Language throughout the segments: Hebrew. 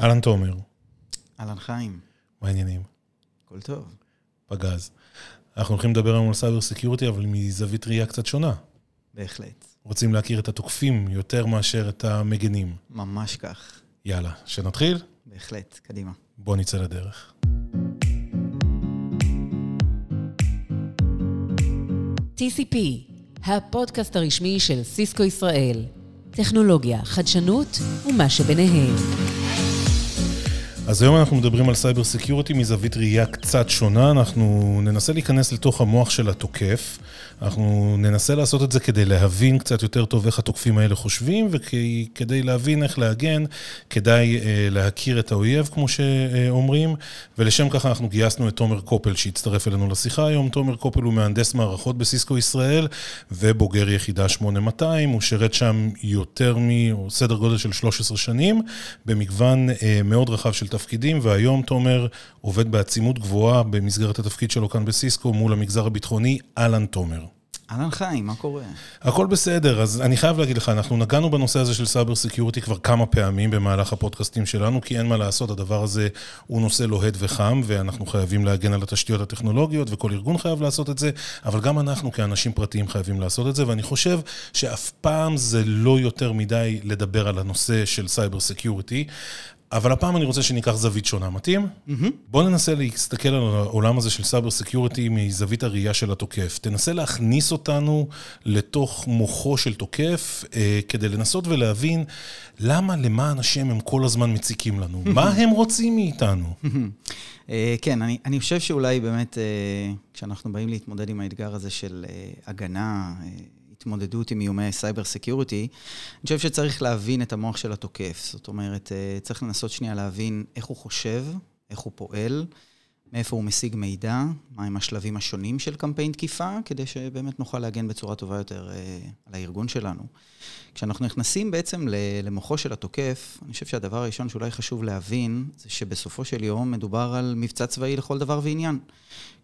אהלן תומר, אהלן חיים, מה העניינים? הכל טוב. פגז. אנחנו הולכים לדבר היום על סייבר סקיורטי, אבל מזווית ראייה קצת שונה. בהחלט. רוצים להכיר את התוקפים יותר מאשר את המגנים. ממש כך. יאללה, שנתחיל? בהחלט, קדימה. בוא נצא לדרך. TCP, הפודקאסט הרשמי של סיסקו ישראל. טכנולוגיה, חדשנות ומה שביניהם. אז היום אנחנו מדברים על cyber security מזווית ראייה קצת שונה, אנחנו ננסה להיכנס לתוך המוח של התוקף, אנחנו ננסה לעשות את זה כדי להבין קצת יותר טוב איך התוקפים האלה חושבים, וכדי להבין איך להגן, כדאי אה, להכיר את האויב, כמו שאומרים, ולשם כך אנחנו גייסנו את תומר קופל שהצטרף אלינו לשיחה היום. תומר קופל הוא מהנדס מערכות בסיסקו ישראל, ובוגר יחידה 8200, הוא שירת שם יותר מ... או סדר גודל של 13 שנים, במגוון אה, מאוד רחב של תפקידים, והיום תומר עובד בעצימות גבוהה במסגרת התפקיד שלו כאן בסיסקו מול המגזר הביטחוני, אהלן תומר. אהלן חיים, מה קורה? הכל בסדר, אז אני חייב להגיד לך, אנחנו נגענו בנושא הזה של cyber security כבר כמה פעמים במהלך הפודקאסטים שלנו, כי אין מה לעשות, הדבר הזה הוא נושא לוהט וחם, ואנחנו חייבים להגן על התשתיות הטכנולוגיות, וכל ארגון חייב לעשות את זה, אבל גם אנחנו כאנשים פרטיים חייבים לעשות את זה, ואני חושב שאף פעם זה לא יותר מדי לדבר על הנושא של cyber security. אבל הפעם אני רוצה שניקח זווית שונה, מתאים? Mm-hmm. בוא ננסה להסתכל על העולם הזה של cyber security מזווית הראייה של התוקף. תנסה להכניס אותנו לתוך מוחו של תוקף, אה, כדי לנסות ולהבין למה, למען השם, הם כל הזמן מציקים לנו. מה הם רוצים מאיתנו? אה, כן, אני, אני חושב שאולי באמת, אה, כשאנחנו באים להתמודד עם האתגר הזה של אה, הגנה, אה, התמודדות עם איומי cyber security, אני חושב שצריך להבין את המוח של התוקף. זאת אומרת, אה, צריך לנסות שנייה להבין איך הוא חושב, איך הוא פועל, מאיפה הוא משיג מידע, מהם השלבים השונים של קמפיין תקיפה, כדי שבאמת נוכל להגן בצורה טובה יותר אה, על הארגון שלנו. כשאנחנו נכנסים בעצם למוחו של התוקף, אני חושב שהדבר הראשון שאולי חשוב להבין, זה שבסופו של יום מדובר על מבצע צבאי לכל דבר ועניין.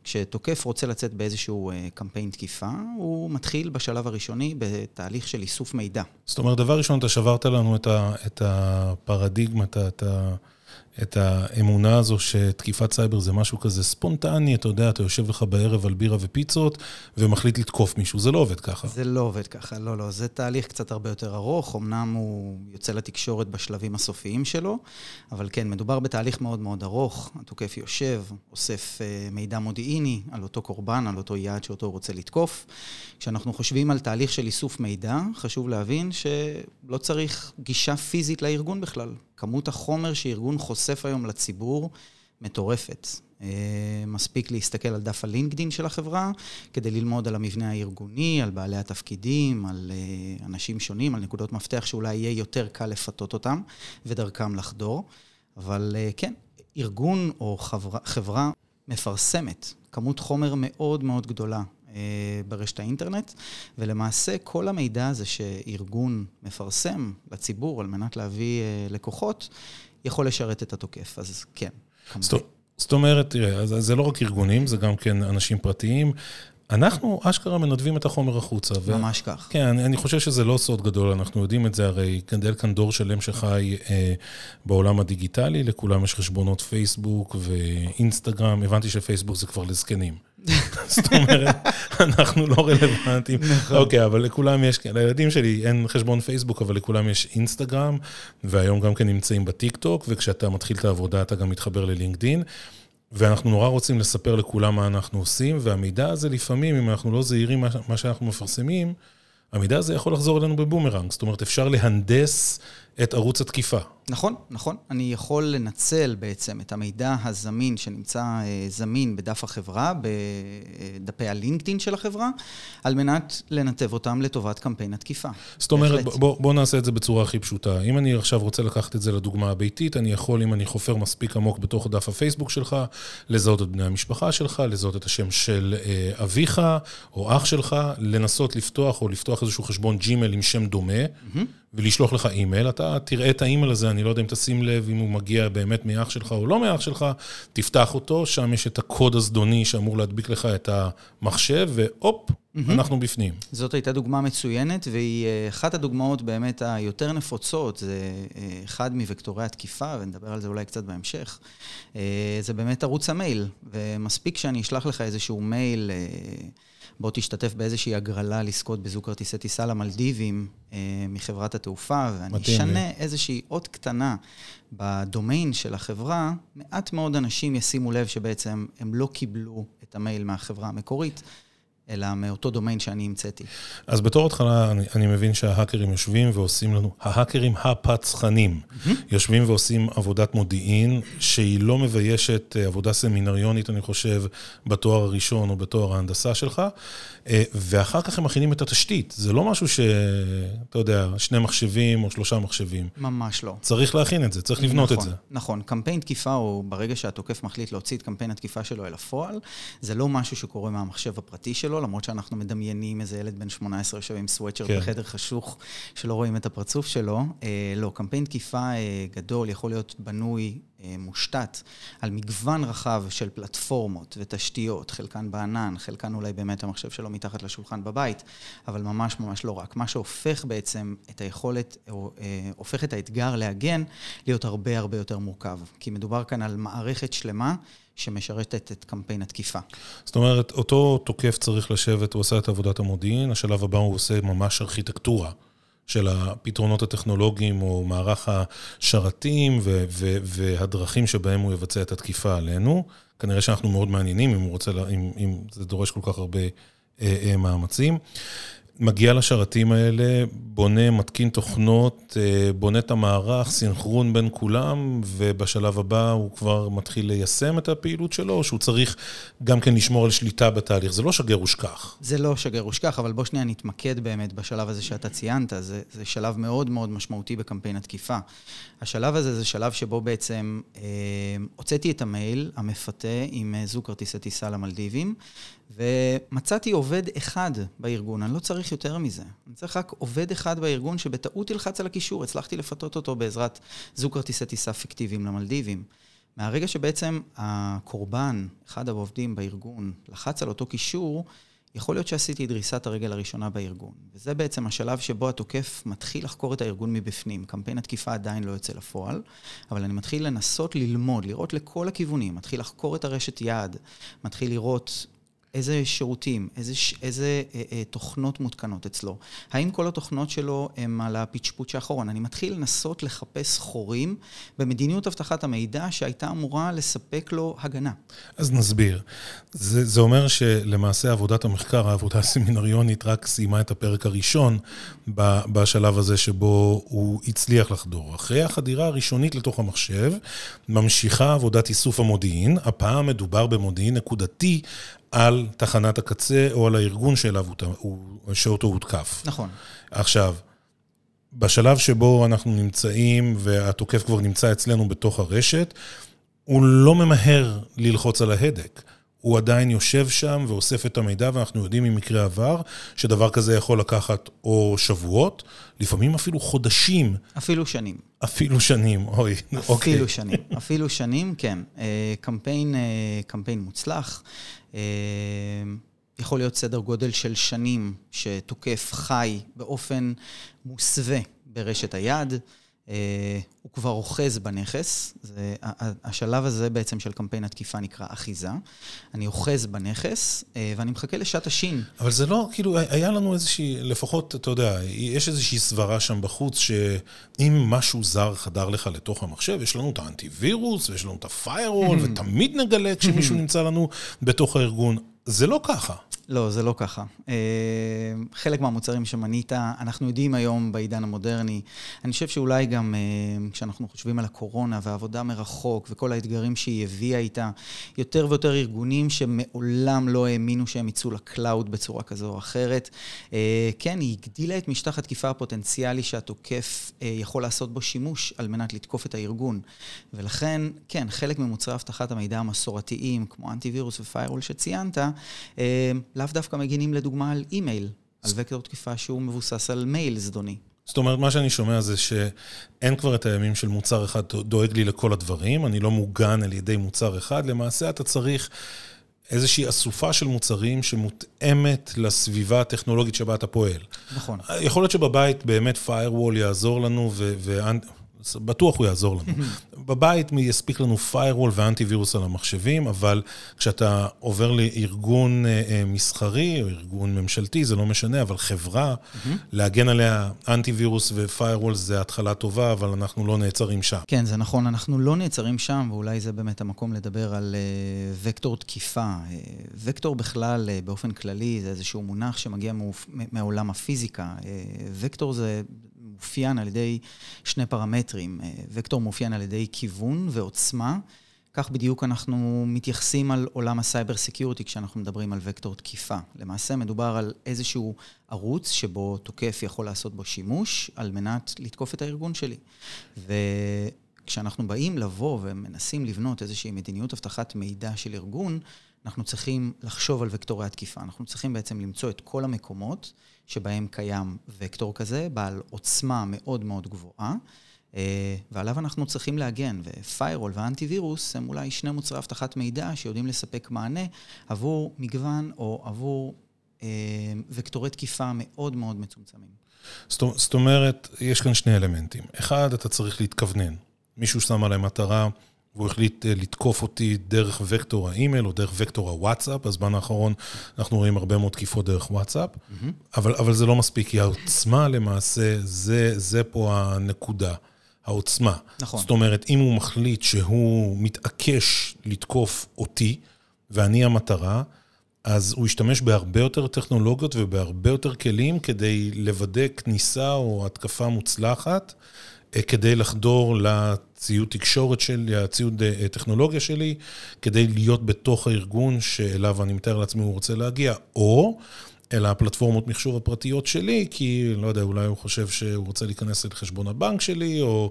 כשתוקף רוצה לצאת באיזשהו אה, קמפיין תקיפה, הוא מתחיל בשלב הראשוני בתהליך של איסוף מידע. זאת אומרת, דבר ראשון, אתה שברת לנו את, ה, את הפרדיגמה, את ה... את האמונה הזו שתקיפת סייבר זה משהו כזה ספונטני, אתה יודע, אתה יושב לך בערב על בירה ופיצות ומחליט לתקוף מישהו, זה לא עובד ככה. זה לא עובד ככה, לא, לא, זה תהליך קצת הרבה יותר ארוך, אמנם הוא יוצא לתקשורת בשלבים הסופיים שלו, אבל כן, מדובר בתהליך מאוד מאוד ארוך, התוקף יושב, אוסף אה, מידע מודיעיני על אותו קורבן, על אותו יעד שאותו הוא רוצה לתקוף. כשאנחנו חושבים על תהליך של איסוף מידע, חשוב להבין שלא צריך גישה פיזית לארגון בכלל. כמות החומר שארגון חושף היום לציבור מטורפת. אה, מספיק להסתכל על דף הלינקדין של החברה, כדי ללמוד על המבנה הארגוני, על בעלי התפקידים, על אה, אנשים שונים, על נקודות מפתח שאולי יהיה יותר קל לפתות אותם, ודרכם לחדור. אבל אה, כן, ארגון או חברה, חברה מפרסמת כמות חומר מאוד מאוד גדולה ברשת האינטרנט, ולמעשה כל המידע הזה שארגון מפרסם לציבור על מנת להביא לקוחות, יכול לשרת את התוקף, אז כן. זאת אומרת, תראה, זה לא רק ארגונים, זה גם כן אנשים פרטיים. אנחנו אשכרה מנדבים את החומר החוצה. ממש ו... כך. כן, אני, אני חושב שזה לא סוד גדול, אנחנו יודעים את זה, הרי גדל כאן דור שלם שחי אה, בעולם הדיגיטלי, לכולם יש חשבונות פייסבוק ואינסטגרם, הבנתי שפייסבוק זה כבר לזקנים. זאת אומרת, אנחנו לא רלוונטיים. נכון. אוקיי, אבל לכולם יש, לילדים שלי אין חשבון פייסבוק, אבל לכולם יש אינסטגרם, והיום גם כן נמצאים בטיק טוק, וכשאתה מתחיל את העבודה אתה גם מתחבר ללינקדין. ואנחנו נורא רוצים לספר לכולם מה אנחנו עושים, והמידע הזה לפעמים, אם אנחנו לא זהירים מה שאנחנו מפרסמים, המידע הזה יכול לחזור אלינו בבומרנג. זאת אומרת, אפשר להנדס את ערוץ התקיפה. נכון, נכון. אני יכול לנצל בעצם את המידע הזמין שנמצא אה, זמין בדף החברה, בדפי הלינקדאין של החברה, על מנת לנתב אותם לטובת קמפיין התקיפה. זאת אומרת, בוא, בוא נעשה את זה בצורה הכי פשוטה. אם אני עכשיו רוצה לקחת את זה לדוגמה הביתית, אני יכול, אם אני חופר מספיק עמוק בתוך דף הפייסבוק שלך, לזהות את בני המשפחה שלך, לזהות את השם של אה, אביך או אח שלך, לנסות לפתוח או לפתוח איזשהו חשבון ג'ימל עם שם דומה. Mm-hmm. ולשלוח לך אימייל, אתה תראה את האימייל הזה, אני לא יודע אם תשים לב אם הוא מגיע באמת מאח שלך או לא מאח שלך, תפתח אותו, שם יש את הקוד הזדוני שאמור להדביק לך את המחשב, והופ, אנחנו בפנים. זאת הייתה דוגמה מצוינת, והיא אה, אחת הדוגמאות באמת היותר נפוצות, זה אה, אחד מוקטורי התקיפה, ונדבר על זה אולי קצת בהמשך, אה, זה באמת ערוץ המייל. ומספיק שאני אשלח לך איזשהו מייל, בוא תשתתף באיזושהי הגרלה לזכות בזוג כרטיסי טיסה למלדיבים מחברת התעופה, ואני אשנה איזושהי אות קטנה בדומיין של החברה, מעט מאוד אנשים ישימו לב שבעצם הם לא קיבלו את המייל מהחברה המקורית. אלא מאותו דומיין שאני המצאתי. אז בתור התחלה, אני, אני מבין שההאקרים יושבים ועושים לנו, ההאקרים הפצחנים, mm-hmm. יושבים ועושים עבודת מודיעין, שהיא לא מביישת אה, עבודה סמינריונית, אני חושב, בתואר הראשון או בתואר ההנדסה שלך, אה, ואחר כך הם מכינים את התשתית. זה לא משהו שאתה יודע, שני מחשבים או שלושה מחשבים. ממש לא. צריך להכין את זה, צריך לבנות נכון, את זה. נכון, קמפיין תקיפה, או ברגע שהתוקף מחליט להוציא את קמפיין התקיפה שלו אל הפועל, זה לא משהו שקורה מהמחשב הפרטי שלו. שלו, למרות שאנחנו מדמיינים איזה ילד בן 18 יושב עם סוואצ'ר כן. בחדר חשוך, שלא רואים את הפרצוף שלו. אה, לא, קמפיין תקיפה אה, גדול יכול להיות בנוי, אה, מושתת, על מגוון רחב של פלטפורמות ותשתיות, חלקן בענן, חלקן אולי באמת המחשב שלו מתחת לשולחן בבית, אבל ממש ממש לא רק. מה שהופך בעצם את היכולת, או אה, הופך את האתגר להגן, להיות הרבה הרבה יותר מורכב. כי מדובר כאן על מערכת שלמה. שמשרתת את קמפיין התקיפה. זאת אומרת, אותו תוקף צריך לשבת, הוא עושה את עבודת המודיעין, השלב הבא הוא עושה ממש ארכיטקטורה של הפתרונות הטכנולוגיים או מערך השרתים ו- ו- והדרכים שבהם הוא יבצע את התקיפה עלינו. כנראה שאנחנו מאוד מעניינים אם, הוא רוצה, אם, אם זה דורש כל כך הרבה אה, אה, מאמצים. מגיע לשרתים האלה, בונה, מתקין תוכנות, אה, בונה את המערך, סינכרון בין כולם, ובשלב הבא הוא כבר מתחיל ליישם את הפעילות שלו, שהוא צריך גם כן לשמור על שליטה בתהליך. זה לא שגר ושכח. זה לא שגר ושכח, אבל בוא שנייה נתמקד באמת בשלב הזה שאתה ציינת. זה, זה שלב מאוד מאוד משמעותי בקמפיין התקיפה. השלב הזה זה שלב שבו בעצם אה, הוצאתי את המייל המפתה עם אה, זוג כרטיסי טיסה למלדיבים, ומצאתי עובד אחד בארגון, אני לא צריך יותר מזה. אני צריך רק עובד אחד בארגון שבטעות ילחץ על הקישור, הצלחתי לפתות אותו בעזרת זוג כרטיסי טיסה פיקטיביים למלדיבים. מהרגע שבעצם הקורבן, אחד העובדים בארגון, לחץ על אותו קישור, יכול להיות שעשיתי דריסת הרגל הראשונה בארגון. וזה בעצם השלב שבו התוקף מתחיל לחקור את הארגון מבפנים. קמפיין התקיפה עדיין לא יוצא לפועל, אבל אני מתחיל לנסות ללמוד, לראות לכל הכיוונים, מתחיל לחקור את הרשת יעד, מתחיל לראות איזה שירותים, איזה, איזה אה, אה, תוכנות מותקנות אצלו. האם כל התוכנות שלו הן על הפצ'פוט שאחרון? אני מתחיל לנסות לחפש חורים במדיניות אבטחת המידע שהייתה אמורה לספק לו הגנה. אז נסביר. זה, זה אומר שלמעשה עבודת המחקר, העבודה הסמינריונית, רק סיימה את הפרק הראשון בשלב הזה שבו הוא הצליח לחדור. אחרי החדירה הראשונית לתוך המחשב, ממשיכה עבודת איסוף המודיעין. הפעם מדובר במודיעין נקודתי. על תחנת הקצה או על הארגון שאליו הוא, שאותו הותקף. נכון. עכשיו, בשלב שבו אנחנו נמצאים והתוקף כבר נמצא אצלנו בתוך הרשת, הוא לא ממהר ללחוץ על ההדק. הוא עדיין יושב שם ואוסף את המידע, ואנחנו יודעים ממקרה עבר שדבר כזה יכול לקחת או שבועות, לפעמים אפילו חודשים. אפילו שנים. אפילו שנים, אוי, אפילו אוקיי. אפילו שנים, אפילו שנים, כן. אה, קמפיין, אה, קמפיין מוצלח. אה, יכול להיות סדר גודל של שנים שתוקף חי באופן מוסווה ברשת היד. אה, הוא כבר אוחז בנכס. זה, השלב הזה בעצם של קמפיין התקיפה נקרא אחיזה. אני אוחז בנכס, אה, ואני מחכה לשעת השין. אבל זה לא, כאילו, היה לנו איזושהי, לפחות, אתה יודע, יש איזושהי סברה שם בחוץ, שאם משהו זר חדר לך לתוך המחשב, יש לנו את האנטיווירוס, ויש לנו את הפיירול, ותמיד נגלה כשמישהו נמצא לנו בתוך הארגון. זה לא ככה. לא, זה לא ככה. אה, חלק מהמוצרים שמנית, אנחנו יודעים היום בעידן המודרני, אני חושב שאולי גם אה, כשאנחנו חושבים על הקורונה והעבודה מרחוק וכל האתגרים שהיא הביאה איתה, יותר ויותר ארגונים שמעולם לא האמינו שהם יצאו לקלאוד בצורה כזו או אחרת. אה, כן, היא הגדילה את משטח התקיפה הפוטנציאלי שהתוקף יכול לעשות בו שימוש על מנת לתקוף את הארגון. ולכן, כן, חלק ממוצרי אבטחת המידע המסורתיים, כמו אנטיווירוס ו firewall שציינת, לאו דווקא מגינים לדוגמה על אימייל, על וקטור תקיפה שהוא מבוסס על מייל זדוני. זאת אומרת, מה שאני שומע זה שאין כבר את הימים של מוצר אחד דואג לי לכל הדברים, אני לא מוגן על ידי מוצר אחד, למעשה אתה צריך איזושהי אסופה של מוצרים שמותאמת לסביבה הטכנולוגית שבה אתה פועל. נכון. יכול להיות שבבית באמת firewall יעזור לנו, ובטוח הוא יעזור לנו. בבית יספיק לנו firewall ואנטי וירוס על המחשבים, אבל כשאתה עובר לארגון אה, אה, מסחרי או ארגון ממשלתי, זה לא משנה, אבל חברה, להגן עליה אנטי וירוס ו-firewall זה התחלה טובה, אבל אנחנו לא נעצרים שם. כן, זה נכון, אנחנו לא נעצרים שם, ואולי זה באמת המקום לדבר על uh, וקטור תקיפה. וקטור בכלל, באופן כללי, זה איזשהו מונח שמגיע מעולם הפיזיקה. וקטור זה מאופיין על ידי שני פרמטרים. Uh, וקטור מאופיין על ידי כיוון ועוצמה. כך בדיוק אנחנו מתייחסים על עולם ה cyber security כשאנחנו מדברים על וקטור תקיפה. למעשה מדובר על איזשהו ערוץ שבו תוקף יכול לעשות בו שימוש על מנת לתקוף את הארגון שלי. וכשאנחנו באים לבוא ומנסים לבנות איזושהי מדיניות אבטחת מידע של ארגון, אנחנו צריכים לחשוב על וקטורי התקיפה. אנחנו צריכים בעצם למצוא את כל המקומות שבהם קיים וקטור כזה, בעל עוצמה מאוד מאוד גבוהה. אה, ועליו אנחנו צריכים להגן, ופיירול ואנטיווירוס הם אולי שני מוצרי אבטחת מידע שיודעים לספק מענה עבור מגוון או עבור אה, וקטורי תקיפה מאוד מאוד מצומצמים. זאת אומרת, יש כאן שני אלמנטים. אחד, אתה צריך להתכוונן. מישהו שם עליי מטרה, והוא החליט אה, לתקוף אותי דרך וקטור האימייל או דרך וקטור הוואטסאפ, בזמן האחרון אנחנו רואים הרבה מאוד תקיפות דרך וואטסאפ, mm-hmm. אבל, אבל זה לא מספיק, כי העוצמה למעשה, זה, זה פה הנקודה. העוצמה. נכון. זאת אומרת, אם הוא מחליט שהוא מתעקש לתקוף אותי, ואני המטרה, אז הוא ישתמש בהרבה יותר טכנולוגיות ובהרבה יותר כלים כדי לוודא כניסה או התקפה מוצלחת, אה, כדי לחדור לציוד תקשורת שלי, הציוד אה, טכנולוגיה שלי, כדי להיות בתוך הארגון שאליו אני מתאר לעצמי הוא רוצה להגיע, או... אלא הפלטפורמות מחשוב הפרטיות שלי, כי, לא יודע, אולי הוא חושב שהוא רוצה להיכנס לחשבון הבנק שלי, או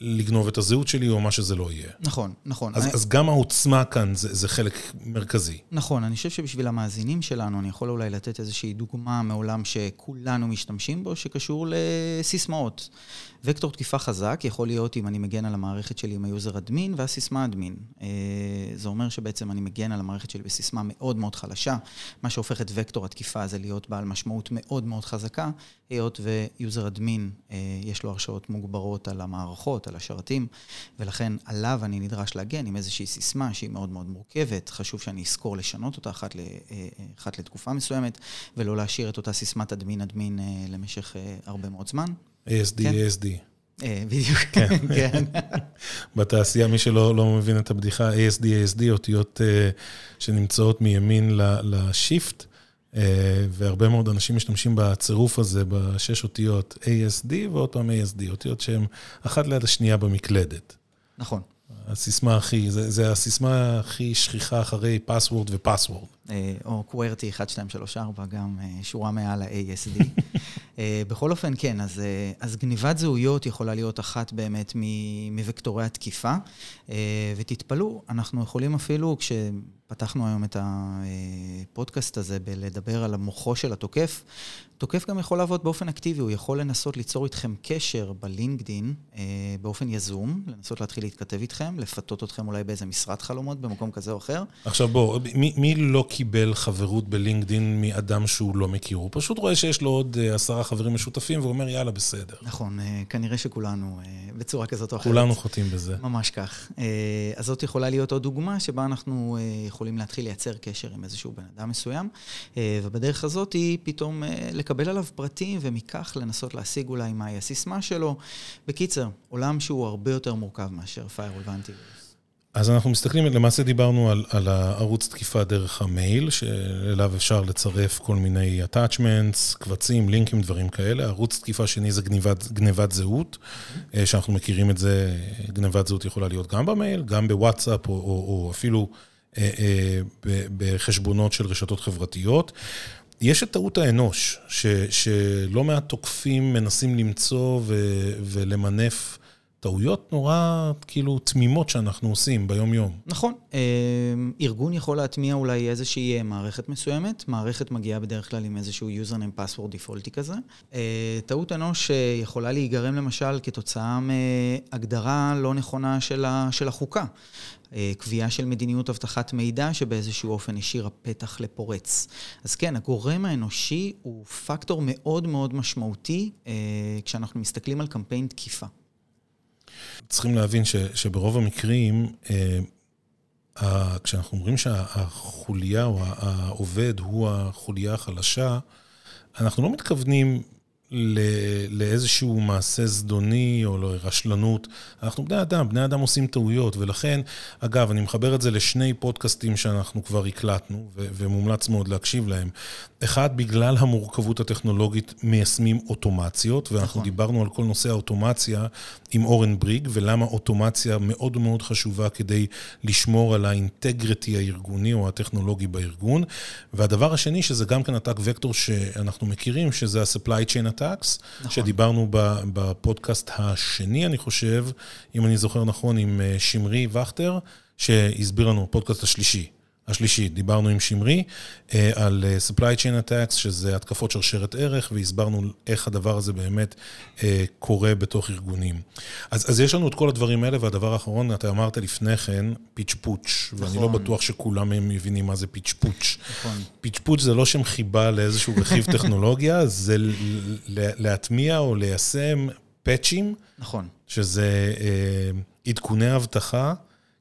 לגנוב את הזהות שלי, או מה שזה לא יהיה. נכון, נכון. אז, אני... אז גם העוצמה כאן זה, זה חלק מרכזי. נכון, אני חושב שבשביל המאזינים שלנו, אני יכול אולי לתת איזושהי דוגמה מעולם שכולנו משתמשים בו, שקשור לסיסמאות. וקטור תקיפה חזק יכול להיות אם אני מגן על המערכת שלי עם ה user admin והסיסמה admin. אה, זה אומר שבעצם אני מגן על המערכת שלי בסיסמה מאוד מאוד חלשה, מה שהופך את וקטור התקיפה הזה להיות בעל משמעות מאוד מאוד חזקה, היות ו user admin, אה, יש לו הרשאות מוגברות על המערכות, על השרתים, ולכן עליו אני נדרש להגן עם איזושהי סיסמה שהיא מאוד מאוד מורכבת. חשוב שאני אזכור לשנות אותה אחת, אה, אחת לתקופה מסוימת, ולא להשאיר את אותה סיסמת admin admin למשך הרבה מאוד זמן. ASD, כן. ASD. אה, בדיוק, כן. כן. בתעשייה, מי שלא לא מבין את הבדיחה, ASD, ASD, אותיות uh, שנמצאות מימין לשיפט, והרבה מאוד אנשים משתמשים בצירוף הזה, בשש אותיות ASD ועוד פעם ASD, אותיות שהן אחת ליד השנייה במקלדת. נכון. הסיסמה הכי, זה, זה הסיסמה הכי שכיחה אחרי password ופסוורד. או QWERTY 1, 2, 3, 4, גם שורה מעל ה-ASD. אה, בכל אופן, כן, אז, אה, אז גניבת זהויות יכולה להיות אחת באמת מווקטורי התקיפה, אה, ותתפלאו, אנחנו יכולים אפילו, כשפתחנו היום את הפודקאסט הזה בלדבר על המוחו של התוקף, תוקף גם יכול לעבוד באופן אקטיבי, הוא יכול לנסות ליצור איתכם קשר בלינקדין אה, באופן יזום, לנסות להתחיל להתכתב איתכם, לפתות אתכם אולי באיזה משרד חלומות במקום כזה או אחר. עכשיו בוא, מי, מי לא קיבל חברות בלינקדין מאדם שהוא לא מכיר? הוא פשוט רואה שיש לו עוד אה, עשרה חברים משותפים והוא אומר, יאללה, בסדר. נכון, אה, כנראה שכולנו בצורה כזאת או אחרת. כולנו חוטאים בזה. ממש כך. אז זאת יכולה להיות עוד דוגמה שבה אנחנו יכולים להתחיל לייצר קשר עם איזשהו בן אדם מסוים, אה, ובדרך הזאת היא פתאום... אה, לקבל עליו פרטים ומכך לנסות להשיג אולי מהי הסיסמה שלו. בקיצר, עולם שהוא הרבה יותר מורכב מאשר firewall ואנטיווירוס. אז אנחנו מסתכלים, למעשה דיברנו על, על הערוץ תקיפה דרך המייל, שאליו אפשר לצרף כל מיני attachments, קבצים, לינקים, דברים כאלה. ערוץ תקיפה שני זה גניבת, גניבת זהות, mm-hmm. שאנחנו מכירים את זה, גניבת זהות יכולה להיות גם במייל, גם בוואטסאפ, או, או, או אפילו אה, אה, בחשבונות של רשתות חברתיות. יש את טעות האנוש, ש, שלא מעט תוקפים מנסים למצוא ו, ולמנף טעויות נורא כאילו תמימות שאנחנו עושים ביום-יום. נכון. אה, ארגון יכול להטמיע אולי איזושהי מערכת מסוימת. מערכת מגיעה בדרך כלל עם איזשהו username password דפולטי כזה. אה, טעות אנוש יכולה להיגרם למשל כתוצאה מהגדרה לא נכונה של החוקה. קביעה של מדיניות אבטחת מידע שבאיזשהו אופן השאירה פתח לפורץ. אז כן, הגורם האנושי הוא פקטור מאוד מאוד משמעותי כשאנחנו מסתכלים על קמפיין תקיפה. צריכים להבין ש, שברוב המקרים, אה, כשאנחנו אומרים שהחוליה או העובד הוא החוליה החלשה, אנחנו לא מתכוונים לאיזשהו מעשה זדוני או לרשלנות. אנחנו בני אדם, בני אדם עושים טעויות, ולכן, אגב, אני מחבר את זה לשני פודקאסטים שאנחנו כבר הקלטנו, ומומלץ מאוד להקשיב להם. אחד, בגלל המורכבות הטכנולוגית מיישמים אוטומציות, ואנחנו נכון. דיברנו על כל נושא האוטומציה עם אורן בריג, ולמה אוטומציה מאוד מאוד חשובה כדי לשמור על האינטגריטי הארגוני או הטכנולוגי בארגון. והדבר השני, שזה גם כן הטאק וקטור שאנחנו מכירים, שזה ה-supply chain attacks, נכון. שדיברנו בפודקאסט השני, אני חושב, אם אני זוכר נכון, עם אה, שמרי וכטר, שהסביר לנו, פודקאסט השלישי. השלישי, דיברנו עם שמרי אה, על אה, supply chain attacks, שזה התקפות שרשרת ערך, והסברנו איך הדבר הזה באמת אה, קורה בתוך ארגונים. אז, אז יש לנו את כל הדברים האלה, והדבר האחרון, אתה אמרת לפני כן, פיץ' פוץ', נכון. ואני לא נכון. בטוח שכולם הם מבינים מה זה פיץ' פוץ'. נכון. פיץ' פוץ' זה לא שם חיבה לאיזשהו רכיב טכנולוגיה, זה להטמיע או ליישם פאצ'ים. נכון. שזה עדכוני אבטחה.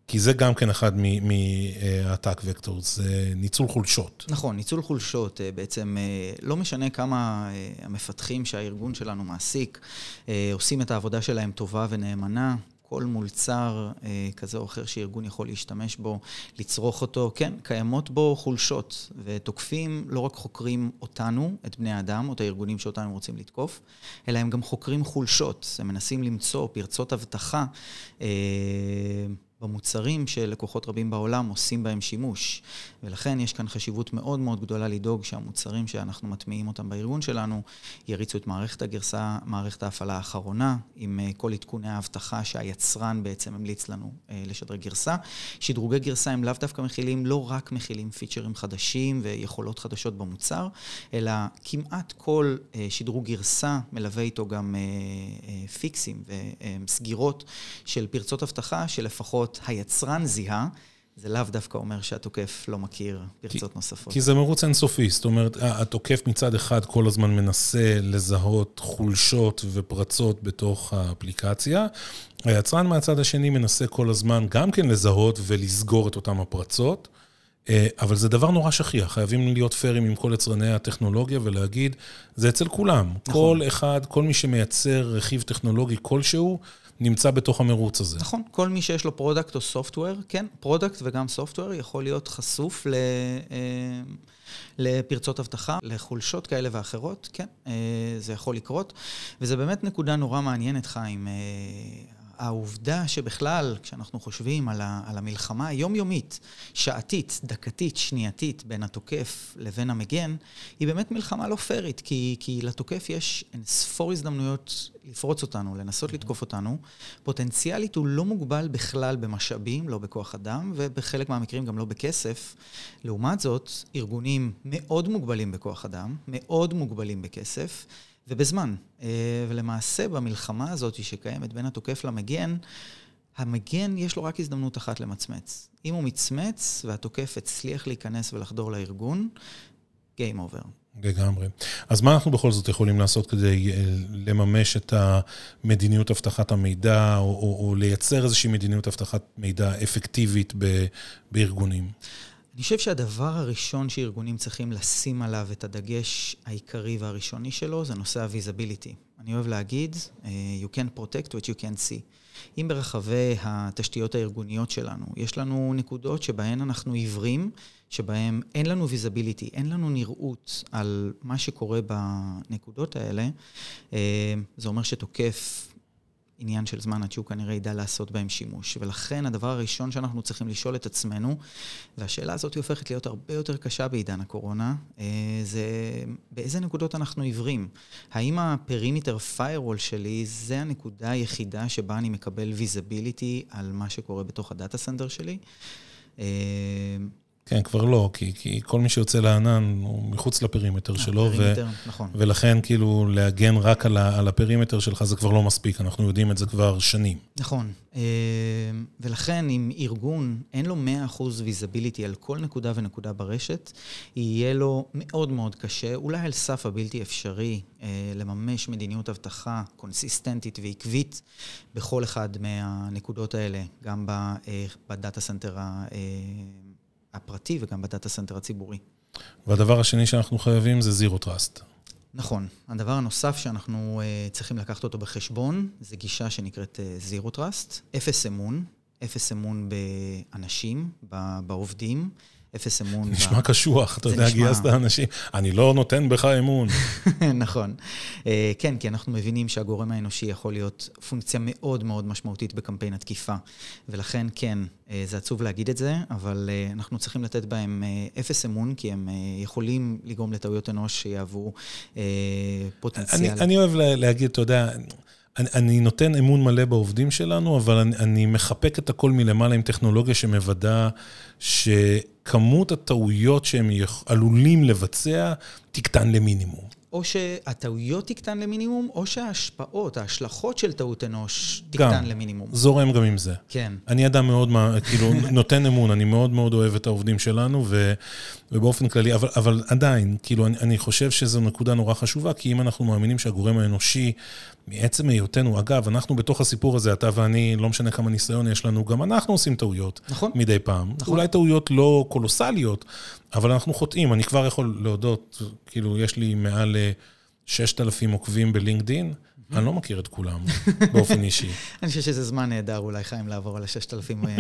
כי זה גם כן אחד מה attack vectors, זה ניצול חולשות. נכון, ניצול חולשות. אה, בעצם אה, לא משנה כמה אה, המפתחים שהארגון שלנו מעסיק עושים את העבודה שלהם טובה ונאמנה, כל מולצר אה, כזה או אחר שארגון יכול להשתמש בו, לצרוך אותו, כן, קיימות בו חולשות, ותוקפים לא רק חוקרים אותנו, את בני האדם, או את הארגונים שאותם הם רוצים לתקוף, אלא הם גם חוקרים חולשות. הם מנסים למצוא פרצות אבטחה. אה, במוצרים שלקוחות רבים בעולם עושים בהם שימוש. ולכן יש כאן חשיבות מאוד מאוד גדולה לדאוג שהמוצרים שאנחנו מטמיעים אותם בארגון שלנו, יריצו את מערכת הגרסה, מערכת ההפעלה האחרונה, עם אה, כל עדכוני האבטחה שהיצרן בעצם המליץ לנו אה, לשדרג גרסה. שדרוגי גרסה הם לאו דווקא מכילים, לא רק מכילים פיצ'רים חדשים ויכולות חדשות במוצר, אלא כמעט כל אה, שדרוג גרסה מלווה איתו גם פיקסים וסגירות של פרצות אבטחה שלפחות לפחות היצרן זיהה, זה לאו דווקא אומר שהתוקף לא מכיר פרצות כי, נוספות. כי זה מרוץ אינסופי, זאת אומרת, התוקף מצד אחד כל הזמן מנסה לזהות חולשות ופרצות בתוך האפליקציה, היצרן מהצד השני מנסה כל הזמן גם כן לזהות ולסגור את אותן הפרצות. אה, אבל זה דבר נורא שכיח, חייבים להיות פיירים עם כל יצרני הטכנולוגיה ולהגיד, זה אצל כולם. נכון. כל אחד, כל מי שמייצר רכיב טכנולוגי כלשהו, נמצא בתוך המרוץ הזה. נכון, כל מי שיש לו product או software, כן, product וגם software יכול להיות חשוף ל... אה, לפרצות אבטחה, לחולשות כאלה ואחרות, כן, אה, זה יכול לקרות. וזה באמת נקודה נורא מעניינת, חיים. העובדה שבכלל, כשאנחנו חושבים על, ה, על המלחמה היומיומית, שעתית, דקתית, שנייתית, בין התוקף לבין המגן, היא באמת מלחמה לא פיירית, כי, כי לתוקף יש אין ספור הזדמנויות לפרוץ אותנו, לנסות לתקוף אותנו. פוטנציאלית הוא לא מוגבל בכלל במשאבים, לא בכוח אדם, ובחלק מהמקרים גם לא בכסף. לעומת זאת, ארגונים מאוד מוגבלים בכוח אדם, מאוד מוגבלים בכסף. ובזמן. אה, ולמעשה במלחמה הזאת שקיימת בין התוקף למגן, המגן יש לו רק הזדמנות אחת למצמץ. אם הוא מצמץ והתוקף הצליח להיכנס ולחדור לארגון, Game over. לגמרי. אז מה אנחנו בכל זאת יכולים לעשות כדי אה, לממש את המדיניות אבטחת המידע, או, או, או לייצר איזושהי מדיניות אבטחת מידע אפקטיבית ב, בארגונים? אני חושב שהדבר הראשון שארגונים צריכים לשים עליו את הדגש העיקרי והראשוני שלו זה נושא ה-visibility. אני אוהב להגיד, uh, you can protect what you can see. אם ברחבי התשתיות הארגוניות שלנו יש לנו נקודות שבהן אנחנו עיוורים, שבהן אין לנו visibility, אין לנו נראות על מה שקורה בנקודות האלה, uh, זה אומר שתוקף עניין של זמן עד שהוא כנראה ידע לעשות בהם שימוש. ולכן הדבר הראשון שאנחנו צריכים לשאול את עצמנו, והשאלה הזאת הופכת להיות הרבה יותר קשה בעידן הקורונה, אה, זה באיזה נקודות אנחנו עיוורים. האם ה perimeter firewall שלי זה הנקודה היחידה שבה אני מקבל visibility על מה שקורה בתוך ה data center שלי? אה, כן, כבר לא, כי, כי כל מי שיוצא לענן הוא מחוץ ל perimeter שלו, perimeter, נכון. ולכן כאילו להגן רק על, ה, על ה perimeter שלך זה כבר לא מספיק, אנחנו יודעים את זה כבר שנים. נכון, אה, ולכן אם ארגון אין לו 100% visibility על כל נקודה ונקודה ברשת, יהיה לו מאוד מאוד קשה, אולי על סף הבלתי אפשרי, אה, לממש מדיניות אבטחה קונסיסטנטית ועקבית בכל אחד מהנקודות האלה, גם אה, ב data center ה... הפרטי וגם ב data center הציבורי. והדבר השני שאנחנו חייבים זה zero trust. נכון. הדבר הנוסף שאנחנו אה, צריכים לקחת אותו בחשבון, זה גישה שנקראת zero אה, trust. אפס אמון, אפס אמון באנשים, בעובדים. אפס אמון. נשמע קשוח, אתה יודע, גייסת אנשים, אני לא נותן בך אמון. נכון. אה, כן, כי אנחנו מבינים שהגורם האנושי יכול להיות פונקציה מאוד מאוד משמעותית בקמפיין התקיפה. ולכן, כן, אה, זה עצוב להגיד את זה, אבל אה, אנחנו צריכים לתת בהם אפס אמון, כי הם יכולים לגרום לטעויות אנוש שיהוו פוטנציאל. אני אוהב להגיד, אתה יודע... אני, אני נותן אמון מלא בעובדים שלנו, אבל אני, אני מחפק את הכל מלמעלה עם טכנולוגיה שמוודא שכמות הטעויות שהם עלולים לבצע תקטן למינימום. או שהטעויות תקטן למינימום, או שההשפעות, ההשלכות של טעות אנוש תקטן גם, למינימום. זורם גם עם זה. כן. אני אדם מאוד, כאילו, נותן אמון, אני מאוד מאוד אוהב את העובדים שלנו, ו, ובאופן כללי, אבל, אבל עדיין, כאילו, אני, אני חושב שזו נקודה נורא חשובה, כי אם אנחנו מאמינים שהגורם האנושי, מעצם היותנו, אגב, אנחנו בתוך הסיפור הזה, אתה ואני, לא משנה כמה ניסיון יש לנו, גם אנחנו עושים טעויות. נכון. מדי פעם. נכון. אולי טעויות לא קולוסליות, אבל אנחנו חוטאים. אני כבר יכול להודות, כאילו, יש לי מעל 6,000 עוקבים בלינקדין. אני לא מכיר את כולם באופן אישי. אני חושב שזה זמן נהדר אולי, חיים, לעבור על ה-6,000 אה,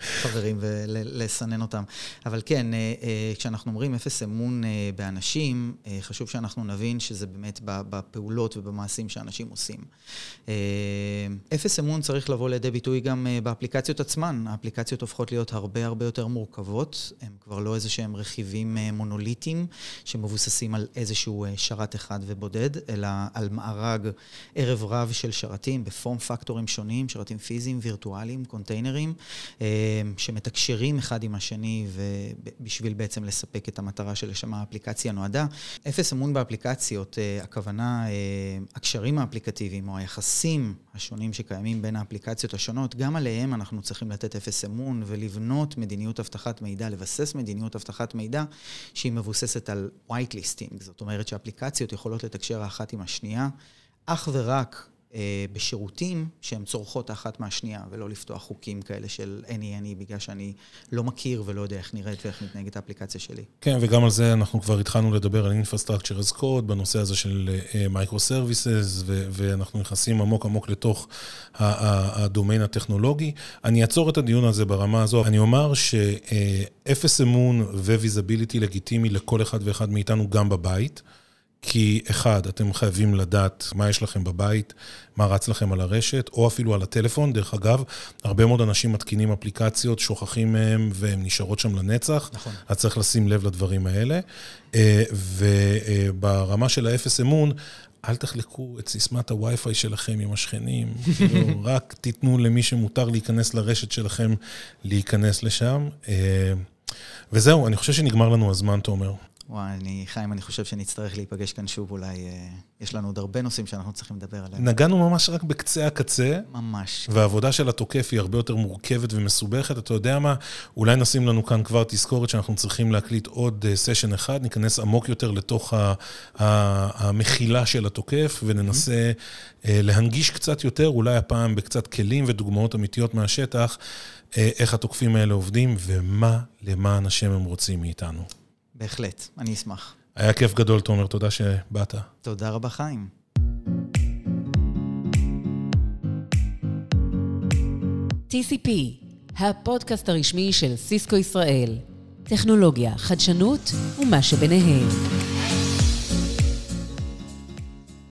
חברים ולסנן אותם. אבל כן, אה, אה, כשאנחנו אומרים אפס אמון באנשים, חשוב שאנחנו נבין שזה באמת בפעולות ובמעשים שאנשים עושים. אפס אמון צריך לבוא לידי ביטוי גם באפליקציות עצמן. האפליקציות הופכות להיות הרבה הרבה יותר מורכבות. הן כבר לא איזה שהם רכיבים מונוליטיים שמבוססים על איזשהו שרת אחד ובודד, אלא על מארג ערב רב של שרתים בפורם פקטורים שונים, שרתים פיזיים, וירטואליים, קונטיינרים, אה, שמתקשרים אחד עם השני בשביל בעצם לספק את המטרה שלשם האפליקציה נועדה. אפס אמון באפליקציות, אה, הכוונה, אה, הקשרים האפליקטיביים או היחסים השונים שקיימים בין האפליקציות השונות, גם עליהם אנחנו צריכים לתת אפס אמון ולבנות מדיניות אבטחת מידע, לבסס מדיניות אבטחת מידע שהיא מבוססת על white listing. זאת אומרת שאפליקציות יכולות לתקשר האחת עם השנייה. אך ורק אה, בשירותים שהן צורכות אחת מהשנייה, ולא לפתוח חוקים כאלה של any any, בגלל שאני לא מכיר ולא יודע איך נראית ואיך מתנהגת האפליקציה שלי. כן, וגם על זה אנחנו כבר התחלנו לדבר על Infrastructure as Code, בנושא הזה של Microservices, uh, ואנחנו נכנסים עמוק עמוק לתוך הדומיין הטכנולוגי. אני אעצור את הדיון הזה ברמה הזו. אני אומר שאפס אמון וויזביליטי לגיטימי לכל אחד ואחד מאיתנו גם בבית. כי אחד, אתם חייבים לדעת מה יש לכם בבית, מה רץ לכם על הרשת, או אפילו על הטלפון. דרך אגב, הרבה מאוד אנשים מתקינים אפליקציות, שוכחים מהם והן נשארות שם לנצח. נכון. אז צריך לשים לב לדברים האלה. אה, וברמה של האפס אמון, אל תחלקו את סיסמת הווי-פיי שלכם עם השכנים, כאילו, רק תיתנו למי שמותר להיכנס לרשת שלכם להיכנס לשם. אה, וזהו, אני חושב שנגמר לנו הזמן, תומר. וואי, אני, חיים, אני חושב שנצטרך להיפגש כאן שוב, אולי אה, יש לנו עוד הרבה נושאים שאנחנו צריכים לדבר עליהם. נגענו ממש רק בקצה הקצה. ממש. והעבודה של התוקף היא הרבה יותר מורכבת ומסובכת. אתה יודע מה? אולי נשים לנו כאן כבר תזכורת שאנחנו צריכים להקליט עוד סשן אה, אחד, ניכנס עמוק יותר לתוך ה, ה, המחילה של התוקף, וננסה mm-hmm. אה, להנגיש קצת יותר, אולי הפעם בקצת כלים ודוגמאות אמיתיות מהשטח, אה, איך התוקפים האלה עובדים ומה למען השם הם רוצים מאיתנו. בהחלט, אני אשמח. היה כיף גדול, תומר, תודה שבאת. תודה רבה, חיים. TCP, הפודקאסט הרשמי של סיסקו ישראל. טכנולוגיה, חדשנות ומה שביניהם.